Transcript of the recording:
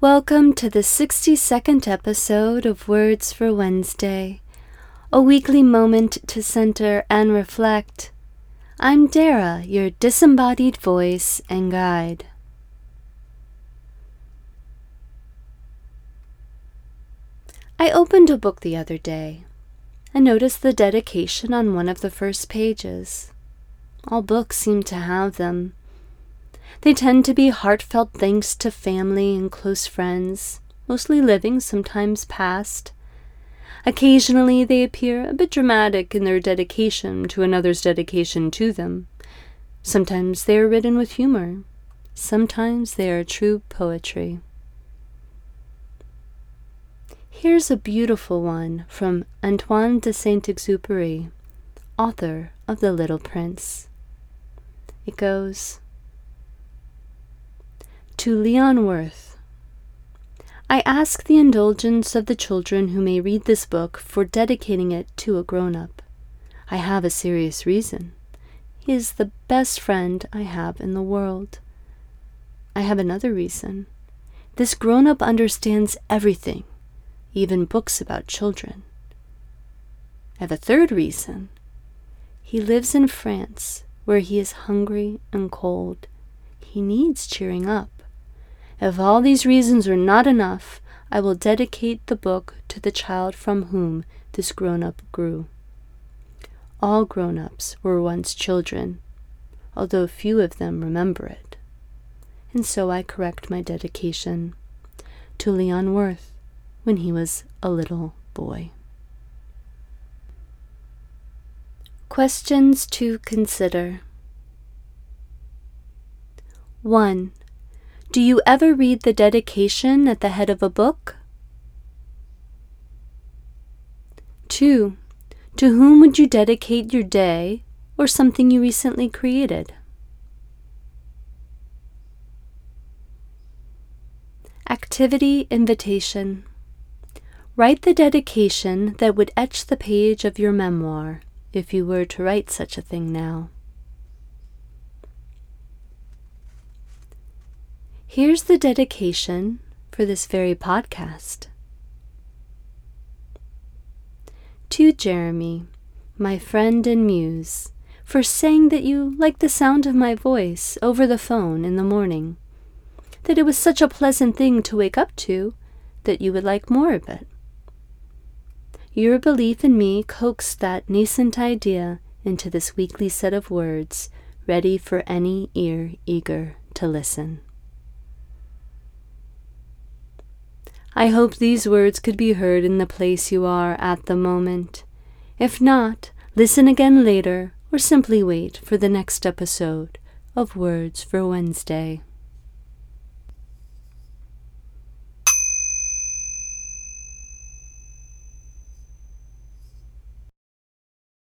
Welcome to the 62nd episode of Words for Wednesday, a weekly moment to center and reflect. I'm Dara, your disembodied voice and guide. I opened a book the other day and noticed the dedication on one of the first pages. All books seem to have them. They tend to be heartfelt thanks to family and close friends, mostly living, sometimes past. Occasionally, they appear a bit dramatic in their dedication to another's dedication to them. Sometimes they are written with humor. Sometimes they are true poetry. Here's a beautiful one from Antoine de Saint Exupéry, author of The Little Prince. It goes, to Leon Werth. I ask the indulgence of the children who may read this book for dedicating it to a grown up. I have a serious reason. He is the best friend I have in the world. I have another reason. This grown up understands everything, even books about children. I have a third reason. He lives in France, where he is hungry and cold. He needs cheering up. If all these reasons are not enough, I will dedicate the book to the child from whom this grown up grew. All grown ups were once children, although few of them remember it. And so I correct my dedication to Leon Werth when he was a little boy. Questions to consider 1. Do you ever read the dedication at the head of a book? 2. To whom would you dedicate your day or something you recently created? Activity Invitation Write the dedication that would etch the page of your memoir if you were to write such a thing now. Here's the dedication for this very podcast. To Jeremy, my friend and muse, for saying that you like the sound of my voice over the phone in the morning, that it was such a pleasant thing to wake up to that you would like more of it. Your belief in me coaxed that nascent idea into this weekly set of words, ready for any ear eager to listen. I hope these words could be heard in the place you are at the moment. If not, listen again later or simply wait for the next episode of Words for Wednesday.